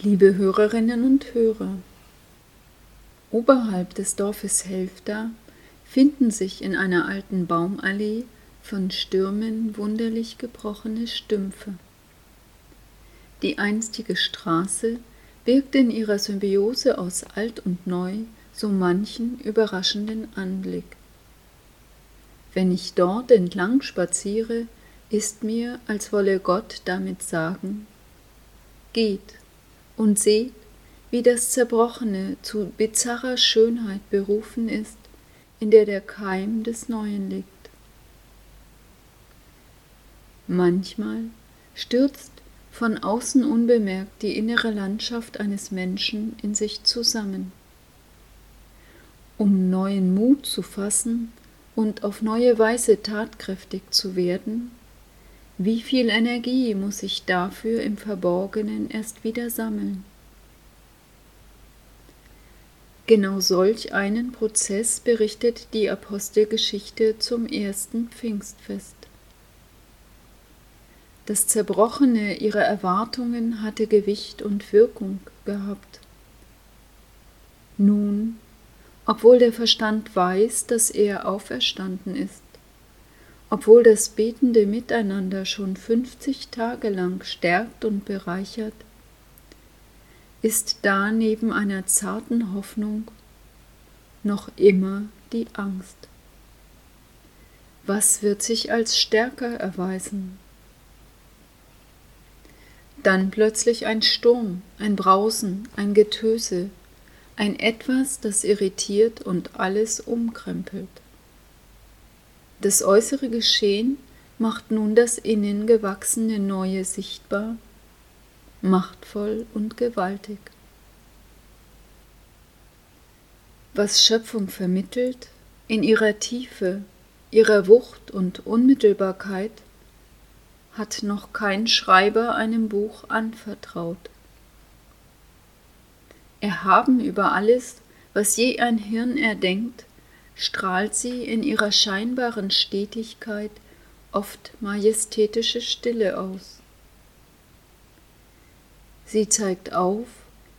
Liebe Hörerinnen und Hörer, oberhalb des Dorfes Helfta finden sich in einer alten Baumallee von Stürmen wunderlich gebrochene Stümpfe. Die einstige Straße birgt in ihrer Symbiose aus alt und neu so manchen überraschenden Anblick. Wenn ich dort entlang spaziere, ist mir, als wolle Gott damit sagen, geht und seht, wie das Zerbrochene zu bizarrer Schönheit berufen ist, in der der Keim des Neuen liegt. Manchmal stürzt von außen unbemerkt die innere Landschaft eines Menschen in sich zusammen. Um neuen Mut zu fassen und auf neue Weise tatkräftig zu werden, wie viel Energie muss ich dafür im Verborgenen erst wieder sammeln? Genau solch einen Prozess berichtet die Apostelgeschichte zum ersten Pfingstfest. Das Zerbrochene ihrer Erwartungen hatte Gewicht und Wirkung gehabt. Nun, obwohl der Verstand weiß, dass er auferstanden ist, obwohl das betende Miteinander schon 50 Tage lang stärkt und bereichert, ist da neben einer zarten Hoffnung noch immer die Angst. Was wird sich als stärker erweisen? Dann plötzlich ein Sturm, ein Brausen, ein Getöse, ein Etwas, das irritiert und alles umkrempelt. Das äußere Geschehen macht nun das innen gewachsene Neue sichtbar, machtvoll und gewaltig. Was Schöpfung vermittelt, in ihrer Tiefe, ihrer Wucht und Unmittelbarkeit, hat noch kein Schreiber einem Buch anvertraut. Erhaben über alles, was je ein Hirn erdenkt, strahlt sie in ihrer scheinbaren Stetigkeit oft majestätische Stille aus. Sie zeigt auf,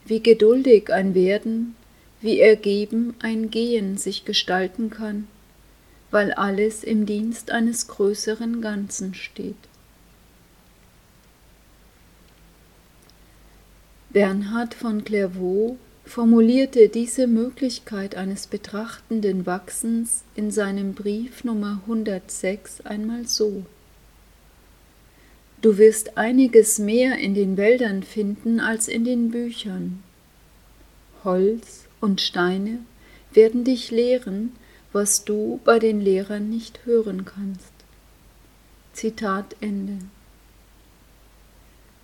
wie geduldig ein Werden, wie ergeben ein Gehen sich gestalten kann, weil alles im Dienst eines größeren Ganzen steht. Bernhard von Clairvaux formulierte diese Möglichkeit eines betrachtenden Wachsens in seinem Brief Nummer 106 einmal so. Du wirst einiges mehr in den Wäldern finden als in den Büchern. Holz und Steine werden dich lehren, was du bei den Lehrern nicht hören kannst. Zitat Ende.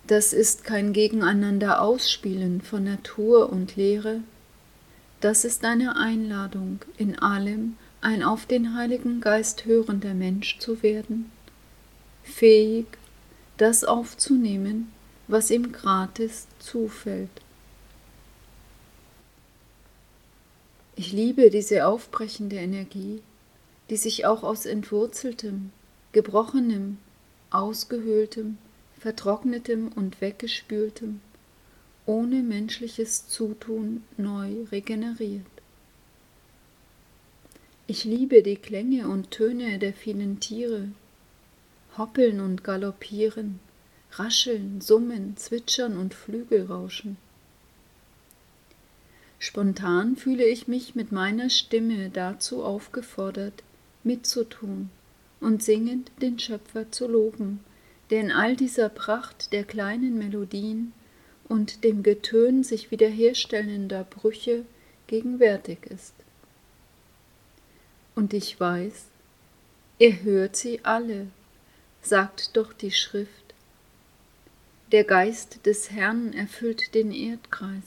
Das ist kein Gegeneinander ausspielen von Natur und Lehre, das ist eine Einladung, in allem ein auf den Heiligen Geist hörender Mensch zu werden, fähig, das aufzunehmen, was ihm gratis zufällt. Ich liebe diese aufbrechende Energie, die sich auch aus entwurzeltem, gebrochenem, ausgehöhltem, vertrocknetem und weggespültem, ohne menschliches Zutun neu regeneriert. Ich liebe die Klänge und Töne der vielen Tiere, hoppeln und galoppieren, rascheln, summen, zwitschern und Flügelrauschen. Spontan fühle ich mich mit meiner Stimme dazu aufgefordert, mitzutun und singend den Schöpfer zu loben, der in all dieser Pracht der kleinen Melodien und dem Getön sich wiederherstellender Brüche gegenwärtig ist. Und ich weiß, er hört sie alle, sagt doch die Schrift. Der Geist des Herrn erfüllt den Erdkreis,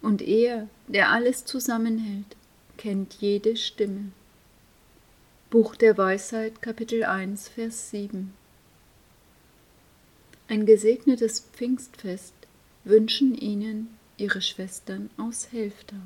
und er, der alles zusammenhält, kennt jede Stimme. Buch der Weisheit, Kapitel 1, Vers 7 ein gesegnetes Pfingstfest wünschen Ihnen Ihre Schwestern aus Helfta.